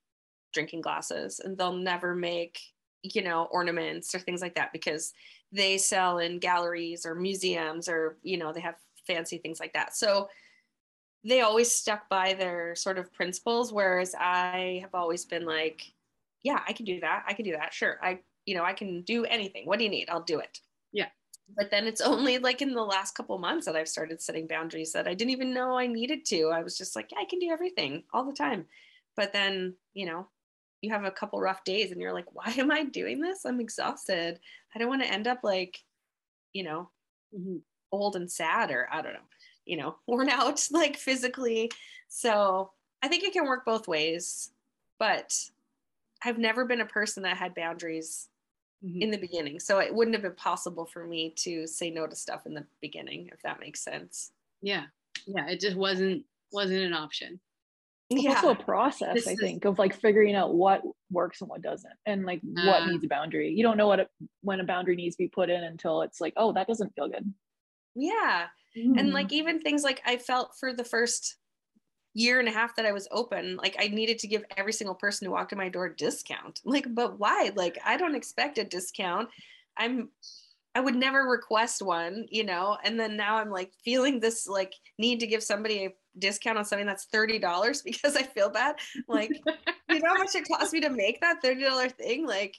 drinking glasses and they'll never make you know ornaments or things like that because they sell in galleries or museums or you know they have fancy things like that. So they always stuck by their sort of principles, whereas I have always been like, yeah, I can do that. I can do that. Sure. I, you know, I can do anything. What do you need? I'll do it. But then it's only like in the last couple months that I've started setting boundaries that I didn't even know I needed to. I was just like, yeah, I can do everything all the time. But then, you know, you have a couple rough days and you're like, why am I doing this? I'm exhausted. I don't want to end up like, you know, mm-hmm. old and sad or I don't know, you know, worn out like physically. So I think it can work both ways. But I've never been a person that had boundaries mm-hmm. in the beginning. So it wouldn't have been possible for me to say no to stuff in the beginning, if that makes sense. Yeah. Yeah. It just wasn't wasn't an option it's yeah. also a process this i think is... of like figuring out what works and what doesn't and like uh, what needs a boundary you don't know what a, when a boundary needs to be put in until it's like oh that doesn't feel good yeah mm. and like even things like i felt for the first year and a half that i was open like i needed to give every single person who walked in my door a discount like but why like i don't expect a discount i'm I would never request one, you know, and then now I'm like feeling this like need to give somebody a discount on something that's $30 because I feel bad. Like, you know how much it cost me to make that $30 thing? Like,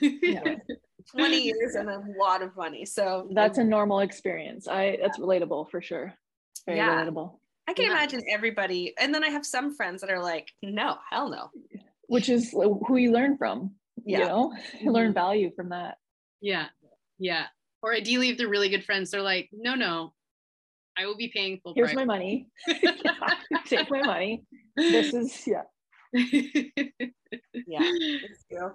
yeah. 20 years and a lot of money. So that's a normal experience. I that's relatable for sure. Very yeah. relatable. I can yeah. imagine everybody. And then I have some friends that are like, no, hell no. Which is who you learn from. Yeah. You know, you learn mm-hmm. value from that. Yeah. Yeah. Or ideally, if they're really good friends, they're like, no, no, I will be paying full Here's price. my money. Take my money. This is yeah. yeah.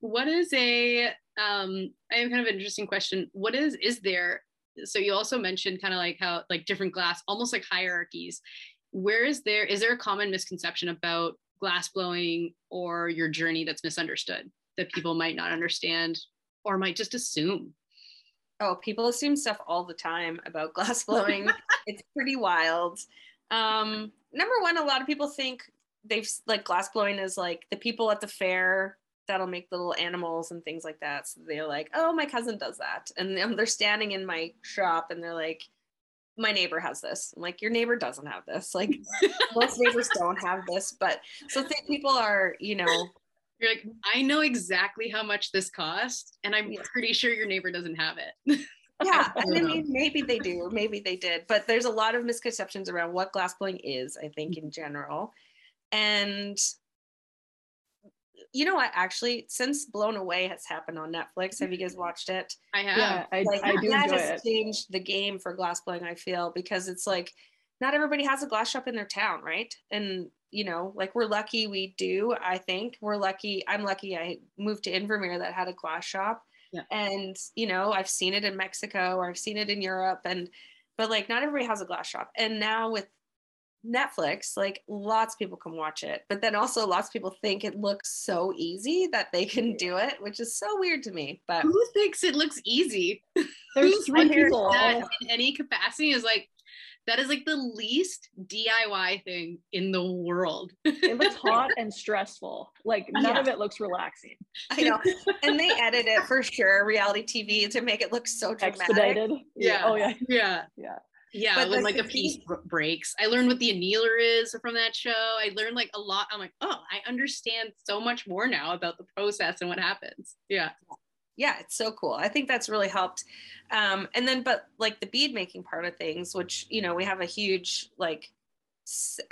What is a um I have kind of an interesting question. What is is there so you also mentioned kind of like how like different glass almost like hierarchies. Where is there is there a common misconception about glass blowing or your journey that's misunderstood that people might not understand or might just assume? Oh, people assume stuff all the time about glass blowing. it's pretty wild. Um, number one, a lot of people think they've like glass blowing is like the people at the fair that'll make little animals and things like that. So they're like, oh, my cousin does that. And they're standing in my shop and they're like, my neighbor has this. I'm like, your neighbor doesn't have this. Like most neighbors don't have this. But so think people are, you know, you're like, I know exactly how much this cost, and I'm yeah. pretty sure your neighbor doesn't have it. yeah, I mean, maybe they do, maybe they did, but there's a lot of misconceptions around what glass blowing is, I think, mm-hmm. in general. And you know what? Actually, since Blown Away has happened on Netflix, have you guys mm-hmm. watched it? I have. Yeah, I, like, I do that enjoy has it. changed the game for glass blowing. I feel because it's like not everybody has a glass shop in their town, right? And you know, like we're lucky we do. I think we're lucky. I'm lucky. I moved to Invermere that had a glass shop, yeah. and you know, I've seen it in Mexico or I've seen it in Europe, and but like not everybody has a glass shop. And now with Netflix, like lots of people can watch it, but then also lots of people think it looks so easy that they can do it, which is so weird to me. But who thinks it looks easy? There's three people in any capacity is like that is like the least DIY thing in the world. it looks hot and stressful. Like none yeah. of it looks relaxing. I know. And they edit it for sure, reality TV, to make it look so dramatic. Expedited. Yeah. Oh yeah. Yeah. Yeah. Yeah, but when like a piece breaks. I learned what the annealer is from that show. I learned like a lot. I'm like, oh, I understand so much more now about the process and what happens. Yeah yeah it's so cool i think that's really helped um, and then but like the bead making part of things which you know we have a huge like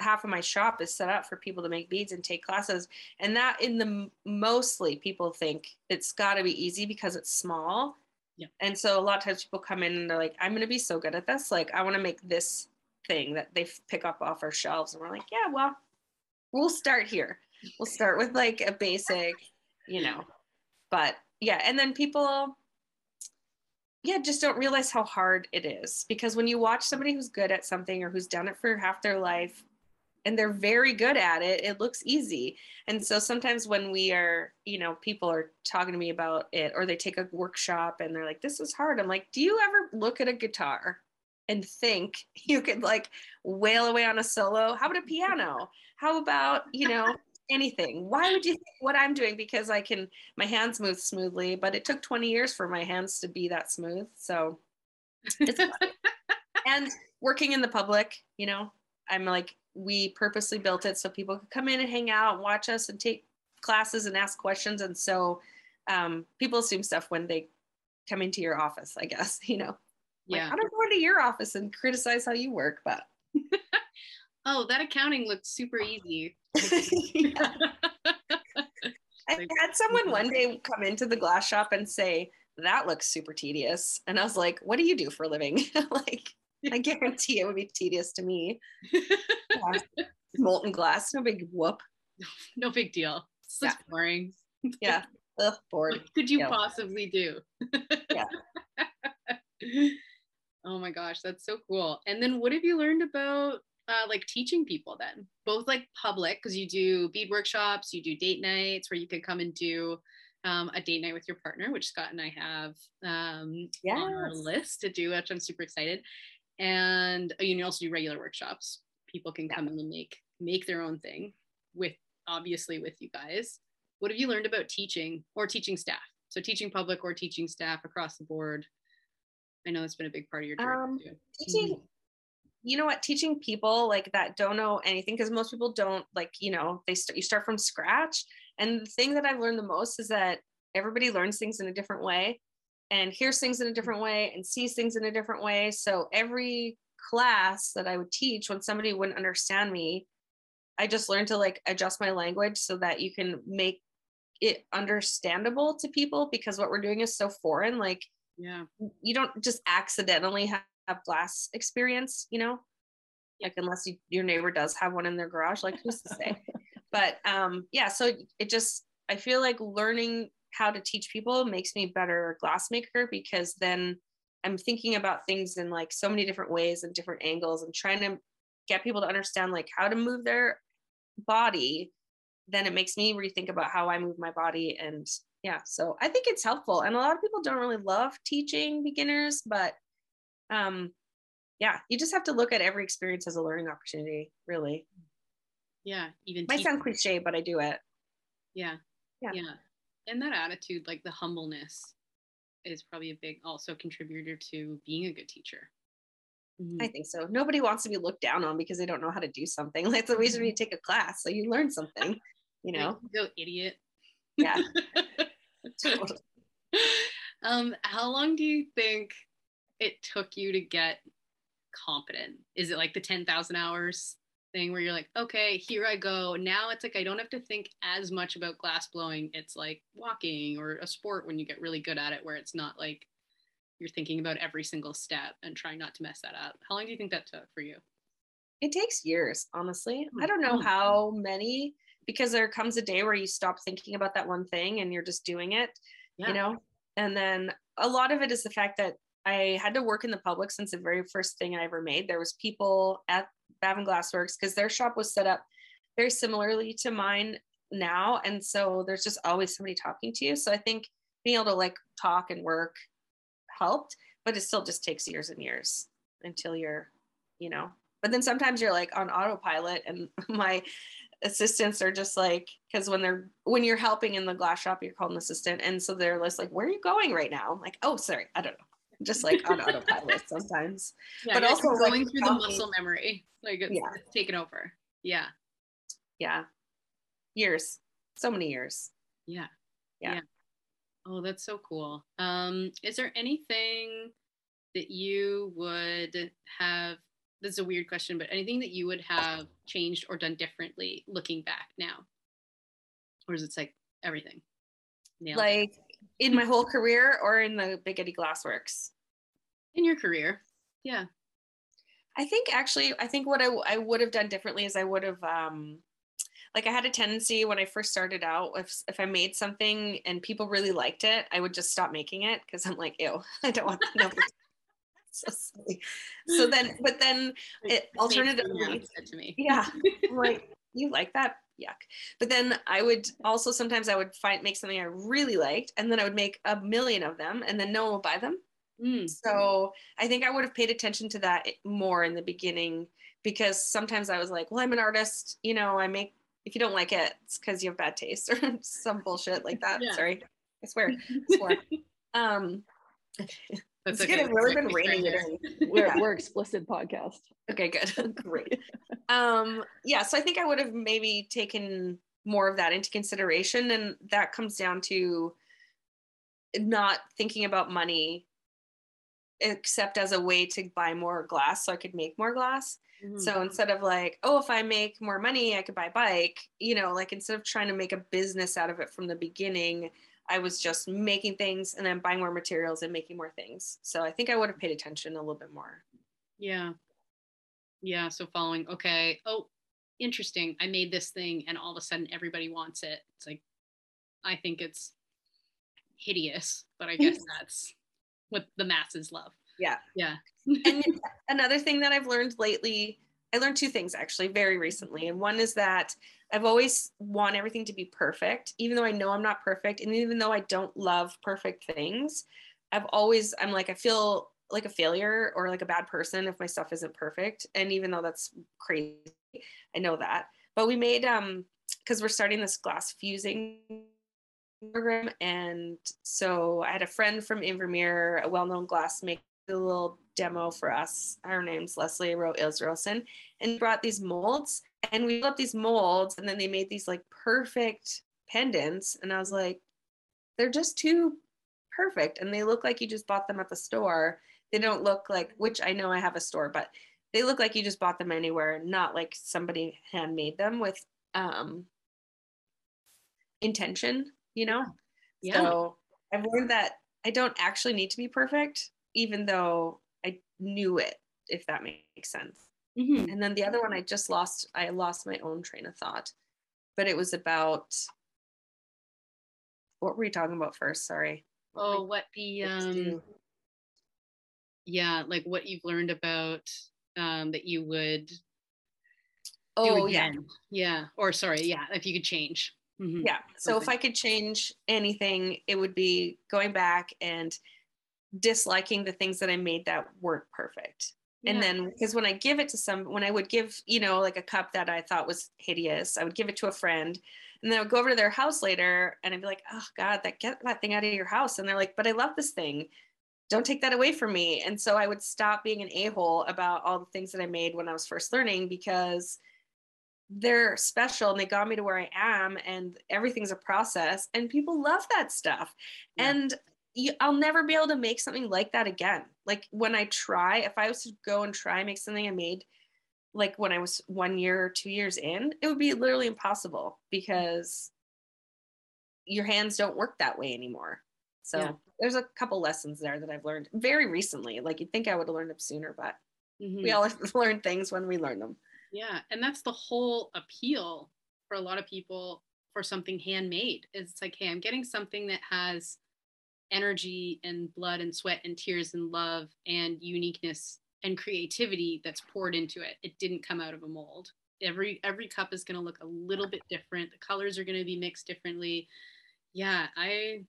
half of my shop is set up for people to make beads and take classes and that in the mostly people think it's got to be easy because it's small yeah. and so a lot of times people come in and they're like i'm going to be so good at this. Like i want to make this thing that they pick up off our shelves. And we're like yeah well we'll start here. We'll start with like a basic you know. But yeah and then people yeah just don't realize how hard it is. Because when you watch somebody who's good at something or who's done it for half their life and they're very good at it it looks easy and so sometimes when we are you know people are talking to me about it or they take a workshop and they're like this is hard i'm like do you ever look at a guitar and think you could like wail away on a solo how about a piano how about you know anything. Why would you think what I'm doing? Because I can, my hands move smoothly, but it took 20 years for my hands to be that smooth. So it's and working in the public, you know, I'm like, we purposely built it so people could come in and hang out and watch us and take classes and ask questions. And so um, people assume stuff when they come into your office, I guess, you know. Yeah. Like, I don't go into your office and criticize how you work, but oh, that accounting looks super easy. I had someone one day come into the glass shop and say, that looks super tedious. And I was like, what do you do for a living? like, I guarantee it would be tedious to me. Yeah. Molten glass, no big whoop. no big deal. It's just Yeah. boring. Yeah. Ugh, bored. What could you Yeah. possibly do? Yeah. oh my gosh, that's so cool. And then what have you learned about uh, like teaching people then? Both like public, because you do bead workshops, you do date nights where you could come and do um, a date night with your partner, which Scott and I have um, on our list to do, which I'm super excited. And uh, you can also do regular workshops. People can Yeah. come in and make make their own thing with obviously with you guys. What have you learned about teaching or teaching staff? So teaching public or teaching staff across the board. I know that's been a big part of your journey Um, too. teaching you know what teaching people like that don't know anything because most people don't like you know they st- you start from scratch and the thing that i've learned the most is that everybody learns things in a different way and hears things in a different way and sees things in a different way. So every class that i would teach when somebody wouldn't understand me i just learned to like adjust my language so that you can make it understandable to people because what we're doing is so foreign. Like Yeah. you don't just accidentally have, have glass experience, you know, like unless you, your neighbor does have one in their garage, like who's to say? but um, yeah, so it just I feel like learning how to teach people makes me better glassmaker because then I'm thinking about things in like so many different ways and different angles and trying to get people to understand like how to move their body. Then it makes me rethink about how I move my body and yeah so i think it's helpful and a lot of people don't really love teaching beginners but um yeah you just have to look at every experience as a learning opportunity really Yeah. Even might sound cliche but i do it Yeah. Yeah. Yeah. And that attitude, like the humbleness, is probably a big also contributor to being a good teacher. Mhm. i think so nobody wants to be looked down on because they don't know how to do something like the reason you take a class so you learn something you know go idiot. yeah totally. um, how long do you think it took you to get competent? Is it like the 10,000 hours thing where you're like, okay, here I go. Now it's like I don't have to think as much about glass blowing. It's like walking or a sport when you get really good at it, where it's not like you're thinking about every single step and trying not to mess that up. How long do you think that took for you? it takes years honestly Hmm. i don't know how many because there comes a day where you stop thinking about that one thing and you're just doing it Yeah. you know and then a lot of it is the fact that i had to work in the public since the very first thing i ever made there was people at Bavin glassworks because their shop was set up very similarly to mine now. And so there's just always somebody talking to you. So i think being able to like talk and work helped but it still just takes years and years until you're you know. But then sometimes you're like on autopilot and my assistants are just like because when they're when you're helping in the glass shop you're called an assistant. And so they're just like where are you going right now? I'm like oh sorry i don't know just like on autopilot sometimes Yeah, But also, like, going through the me- muscle memory, like it's, Yeah. it's taken over. Yeah. yeah years so many years Yeah. Yeah. Oh, that's so cool. Um, is there anything that you would have? This is a weird question, but anything that you would have changed or done differently looking back now? Or is it like everything? Nailed it. like in my whole career or in the big eddy glassworks in your career. Yeah. I think actually, I think what I, I would have done differently is I would have, um, like I had a tendency when I first started out, if, if I made something and people really liked it, I would just stop making it because I'm like, ew, I don't want no. so silly. So then, but then it, alternatively, said to me. yeah, like, you like that? Yuck. But then I would also sometimes I would find make something I really liked, and then I would make a million of them, and then no one will buy them. Mm, So I think I would have paid attention to that more in the beginning because sometimes I was like, well, I'm an artist, you know, I make, if you don't like it, it's because you have bad taste or some bullshit like that. Yeah. Sorry. I swear. I swore. um, That's It's okay. gonna really been reining it refresher. in. We're Yeah. we're explicit podcast. Okay, good. Great. Um, yeah, so I think I would have maybe taken more of that into consideration. And that comes down to not thinking about money except as a way to buy more glass so I could make more glass. Mhm. So instead of like, oh, if I make more money, I could buy a bike, you know, like instead of trying to make a business out of it from the beginning, I was just making things and then buying more materials and making more things. So I think I would have paid attention a little bit more. Yeah. Yeah. So following, okay. Oh, interesting. I made this thing and all of a sudden everybody wants it. It's like, I think it's hideous, but I guess that's what the masses love. Yeah. Yeah. and another thing that I've learned lately, I learned two things actually very recently. And one is that I've always want everything to be perfect, even though I know I'm not perfect. And even though I don't love perfect things, I've always, I'm like, I feel like a failure or like a bad person if my stuff isn't perfect. And even though that's crazy, I know that. But we made, um, because we're starting this glass fusing program. And so I had a friend from Invermere, a well known glassmaker a little demo for us. Her name's Leslie Rowe Israelson, and brought these molds, and we built these molds, and then they made these like perfect pendants, and I was like, they're just too perfect, and they look like you just bought them at the store. They don't look like, which I know I have a store, but they look like you just bought them anywhere, not like somebody handmade them with um intention, you know. Yeah. So I've learned that I don't actually need to be perfect, even though I knew it, if that makes sense. Mhm. And then the other one, I just lost, I lost my own train of thought, but it was about, what were you talking about first? Sorry. Oh, what the, um, yeah, like what you've learned about um, that you would oh, yeah. Yeah. Or sorry. Yeah. If you could change. Mhm. Yeah. So if I could change anything, it would be going back and disliking the things that I made that weren't perfect. And then because when I give it to some, when I would give, you know, like a cup that I thought was hideous, I would give it to a friend. And then I would go over to their house later and I'd be like, oh God, that get that thing out of your house. And they're like, but I love this thing. Don't take that away from me. And so I would stop being an a-hole about all the things that I made when I was first learning because they're special and they got me to where I am and everything's a process and people love that stuff. Yeah. And you, I'll never be able to make something like that again. Like when I try, if I was to go and try and make something I made like when I was one year or two years in, it would be literally impossible because your hands don't work that way anymore. So Yeah. there's a couple lessons there that I've learned very recently. Like you'd think I would have learned them sooner, but Mhm. we all learn things when we learn them. Yeah, and that's the whole appeal for a lot of people for something handmade. It's like, hey, I'm getting something that has energy and blood and sweat and tears and love and uniqueness and creativity that's poured into it. It didn't come out of a mold. Every every cup is going to look a little bit different. The colors are going to be mixed differently. Yeah, I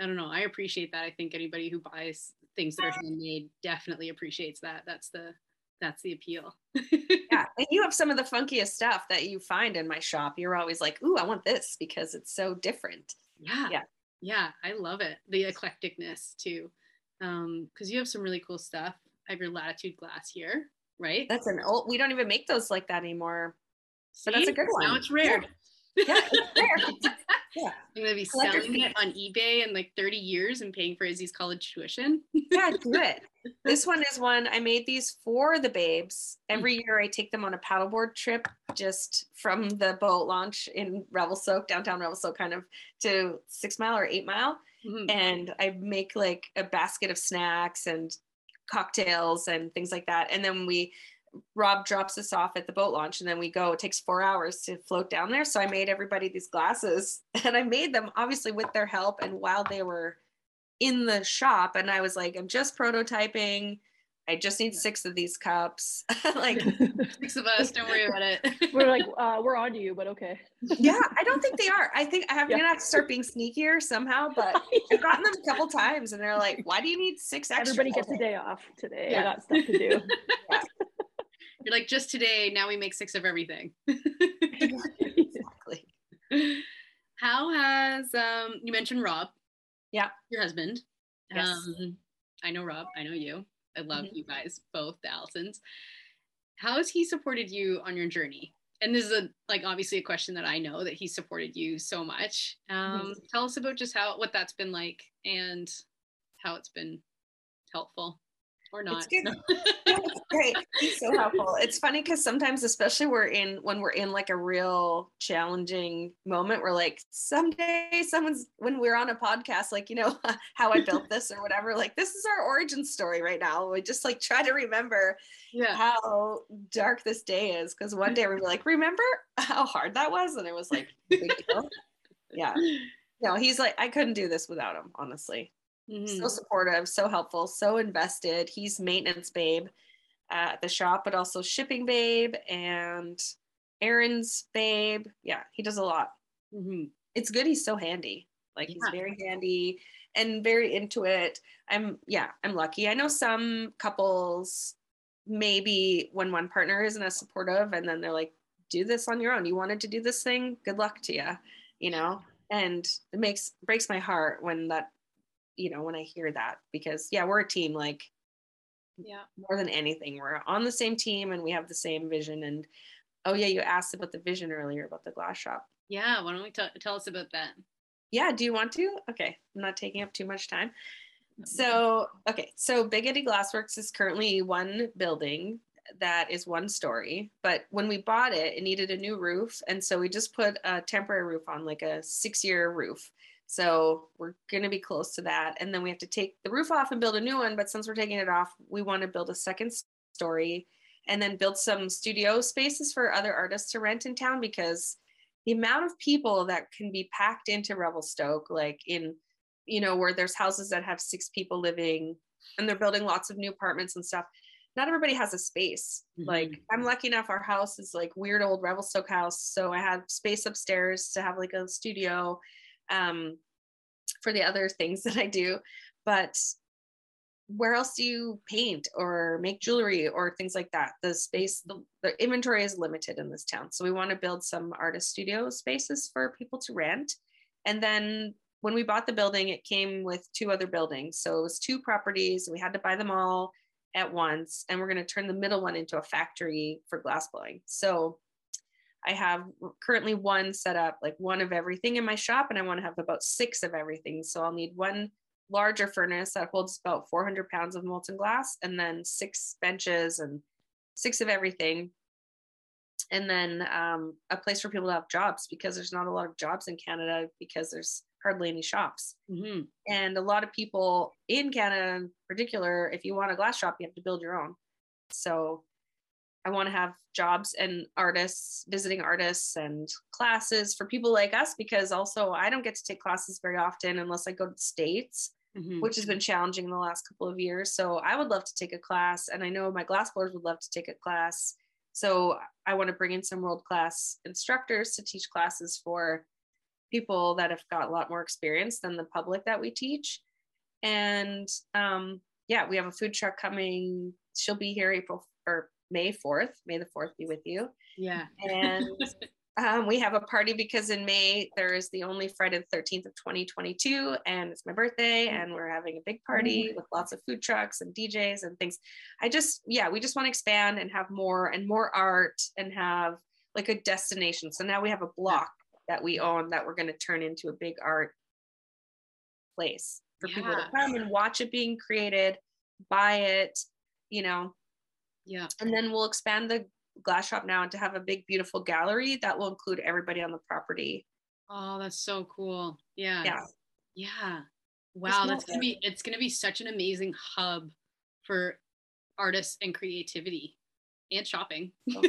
I don't know. I appreciate that. I think anybody who buys things that are handmade definitely appreciates that. That's the that's the appeal. Yeah. And you have some of the funkiest stuff that you find in my shop. You're always like, ooh, I want this because it's so different. yeah Yeah. yeah i love it the eclecticness too um because you have some really cool stuff i have your latitude glass here right That's an old, we don't even make those like that anymore. but that's a good now one. it's rare Yeah. It's rare. yeah. i'm gonna be selling it on ebay in like 30 years and paying for izzy's college tuition Yeah, do it. This one is one I made these for the babes. Every year I take them on a paddleboard trip just from the boat launch in Revelstoke, downtown Revelstoke, kind of to Six Mile or Eight Mile. Mhm. and I make like a basket of snacks and cocktails and things like that. And then we, Rob drops us off at the boat launch, and then we go. It takes four hours to float down there. So I made everybody these glasses, and I made them obviously with their help and while they were in the shop. And I was like, I'm just prototyping. I just need six of these cups. like, six of us don't worry about it we're like, uh, we're on to you, but okay. yeah, I don't think they are. I think I have Yeah. gonna have to start being sneakier somehow, but I've gotten them a couple times and they're like, why do you need six extra? Everybody gets a Okay. day off today. Yeah. I got stuff to do. You're like just today now we make six of everything exactly. how has um you mentioned rob Yeah. your husband Yes. um I know Rob, I know you. I love Mhm. you guys both, the Allisons. How has he supported you on your journey? And this is a like obviously a question that I know that he supported you so much. Um, Tell us about just how what that's been like and how it's been helpful or not. It's good. Yeah, it's great. He's so helpful. It's funny because sometimes, especially we're in when we're in like a real challenging moment, we're like, someday someone's when we're on a podcast, like you know how I built this or whatever. Like this is our origin story right now. We just like try to remember yeah. how dark this day is because one day we were like, remember how hard that was, and it was like, yeah. No, he's like, I couldn't do this without him, honestly Mhm. so supportive, so helpful, so invested. He's maintenance babe at the shop, but also shipping babe and errands babe. Yeah, he does a lot. Mhm. It's good. He's so handy. Like he's very handy and very into it. I'm yeah, I'm lucky. I know some couples maybe when one partner isn't as supportive and then they're like, do this on your own. You wanted to do this thing, good luck to you, you know? And it makes breaks my heart when that you know when i hear that because yeah we're a team like Yeah. more than anything we're on the same team and we have the same vision and oh yeah you asked about the vision earlier about the glass shop Yeah. Why don't we t- tell us about that? yeah do you want to okay i'm not taking up too much time so okay so big eddy glassworks is currently one building that is one story but when we bought it it needed a new roof and so we just put a temporary roof on like a six year roof so we're going to be close to that. And then we have to take the roof off and build a new one but since we're taking it off we want to build a second story and then build some studio spaces for other artists to rent in town because the amount of people that can be packed into revelstoke like in you know where there's houses that have six people living and they're building lots of new apartments and stuff not everybody has a space. Like Mhm. i'm lucky enough our house is like weird old revelstoke house. So i have space upstairs to have like a studio um, for the other things that i do. But where else do you paint or make jewelry or things like that? The space the, the inventory is limited in this town. So we want to build some artist studio spaces for people to rent. And then when we bought the building it came with two other buildings. So it was two properties. We had to buy them all at once. And we're going to turn the middle one into a factory for glass blowing. So i have currently one set up like one of everything in my shop and i want to have about six of everything. So i'll need one larger furnace that holds about 400 pounds of molten glass and then six benches and six of everything. And then um, a place for people to have jobs because there's not a lot of jobs in canada because there's hardly any shops. Mhm. and a lot of people in canada in particular if you want a glass shop you have to build your own. So i want to have jobs and artists visiting artists and classes for people like us because also i don't get to take classes very often unless i go to the states Mhm. which has been challenging in the last couple of years. So I would love to take a class, and I know my glass blowers would love to take a class. So I want to bring in some world class instructors to teach classes for people that have got a lot more experience than the public that we teach. And um, yeah, we have a food truck coming. She'll be here April or May 4th. May the 4th be with you. Yeah. And um, we have a party because in May there is the only Friday the 13th of 2022, and it's my birthday, and we're having a big party with lots of food trucks and DJs and things. I just, yeah, we just want to expand and have more and more art and have like a destination. So now we have a block that we own that we're going to turn into a big art place for people to come and watch it being created, buy it, you know, Yeah. and then we'll expand the glass shop now to have a big beautiful gallery that will include everybody on the property Oh, that's so cool. Yeah. yeah Yeah. Wow, that's gonna be it's gonna be such an amazing hub for artists and creativity and shopping. yeah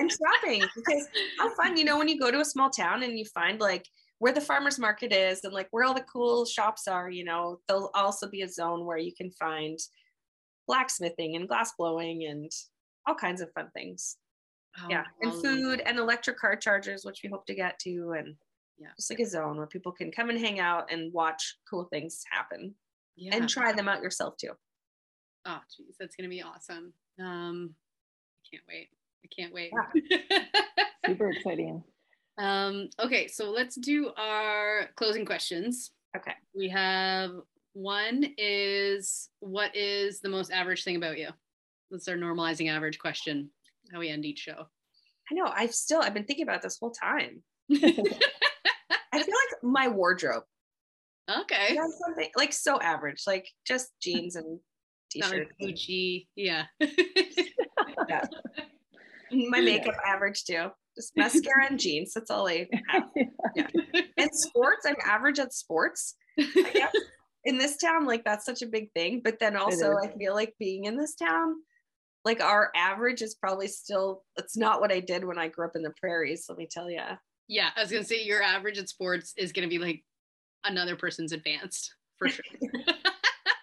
and shopping because how fun you know when you go to a small town and you find like where the farmers market is and like where all the cool shops are you know there'll also be a zone where you can find blacksmithing and glass blowing and all kinds of fun things Oh, yeah and food and electric car chargers which we hope to get to and Yeah. just like a zone where people can come and hang out and watch cool things happen Yeah. and try them out yourself too oh geez, that's gonna be awesome. Um I can't wait. I can't wait. Super exciting. um okay, so let's do our closing questions. okay We have one is what is the most average thing about you? That's our normalizing average question. How we end each show. I know. I've still I've been thinking about this whole time. I feel like my wardrobe. Okay. Yeah, something like so average, like just jeans and t-shirts. Gucci. Yeah. yeah. My makeup average too. Just mascara and jeans. That's all I have. And sports, I'm average at sports. I guess. in this town, like that's such a big thing. But then also. I feel like being in this town, like our average is probably still. It's not what I did when I grew up in the prairies. Let me tell you. yeah. I was gonna say your average at sports is gonna be like another person's advanced for sure.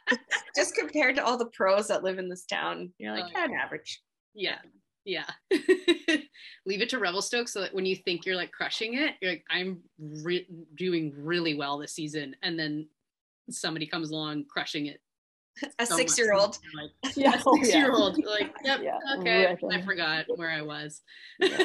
Just compared to all the pros that live in this town, you're like, Oh, yeah, I'm average. Yeah. Yeah. Leave it to Revelstoke so that when you think you're like crushing it, you're like, I'm re- doing really well this season. And then somebody comes along crushing it. A so much. six year old. You're Like, Yeah, oh, six year old. Like, yep. Yeah, Okay. I forgot where I was. Yeah.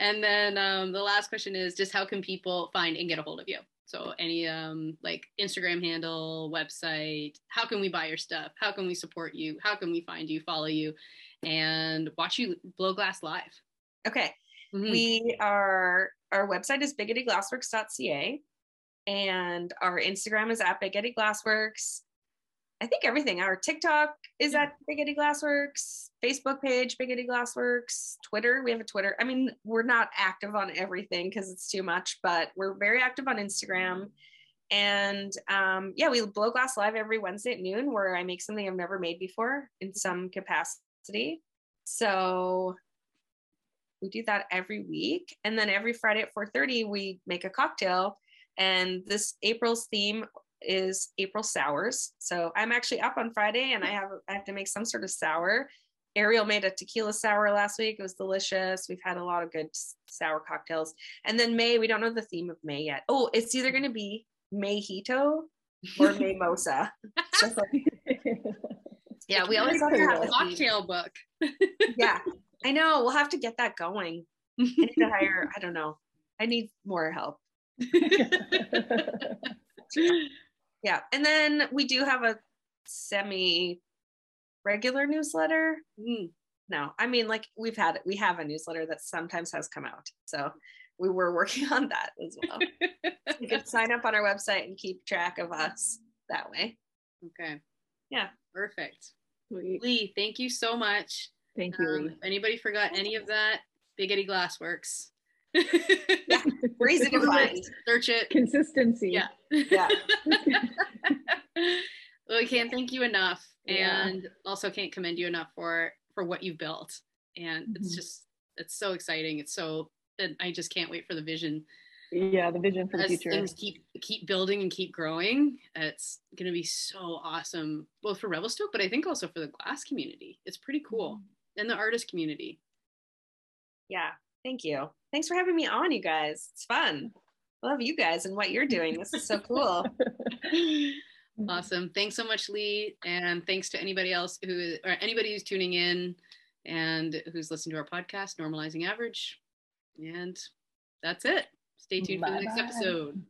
and then um, the last question is just how can people find and get a hold of you? So any um, like Instagram handle, website, how can we buy your stuff? How can we support you? How can we find you, follow you, and watch you blow glass live? Okay. Mhm. We are our website is bigeddyglassworks.ca and our Instagram is at Big Eddy Glassworks. I think everything. Our TikTok is at Big Eddy Glassworks, Facebook page, Big Eddy Glassworks, Twitter. We have a Twitter. I mean, we're not active on everything because it's too much, but we're very active on Instagram. And um, yeah, we blow glass live every Wednesday at noon where I make something I've never made before in some capacity. So we do that every week and then every friday at 4.30 we make a cocktail and this april's theme is april sours. So i'm actually up on friday and i have i have to make some sort of sour. Ariel made a tequila sour last week. It was delicious. We've had a lot of good sour cocktails. And then may we don't know the theme of may yet. Oh it's either going to be mayhito or maymosa So, yeah we always have to have a cocktail book. yeah i know. We'll have to get that going. I need to hire, I don't know. I need more help. Yeah. And then we do have a semi regular newsletter. Mm. No, I mean, like we've had, we have a newsletter that sometimes has come out. So we were working on that as well. you can sign up on our website and keep track of us that way. Okay. Yeah. Perfect. Sweet. Lee, thank you so much. Thank you. Um, anybody forgot any of that, Big Eddy Glassworks. Yeah. Easy to find. Search it. Consistency. Yeah. Yeah. well, I can't thank you enough, Yeah. and also can't commend you enough for for what you've built. And it's Mhm. just it's so exciting. It's so and I just can't wait for the vision Yeah, the vision for the as future. things keep keep building and keep growing. It's gonna be so awesome, both for Revelstoke, but I think also for the glass community. It's pretty cool, Mm-hmm. and the artist community. Yeah. Thank you. Thanks for having me on, you guys. It's fun. Love you guys and what you're doing. This is so cool. Awesome. Thanks so much, Lee. And thanks to anybody else who or anybody who's tuning in and who's listened to our podcast, Normalizing Average. And that's it. Stay tuned for the next Bye-bye. episode.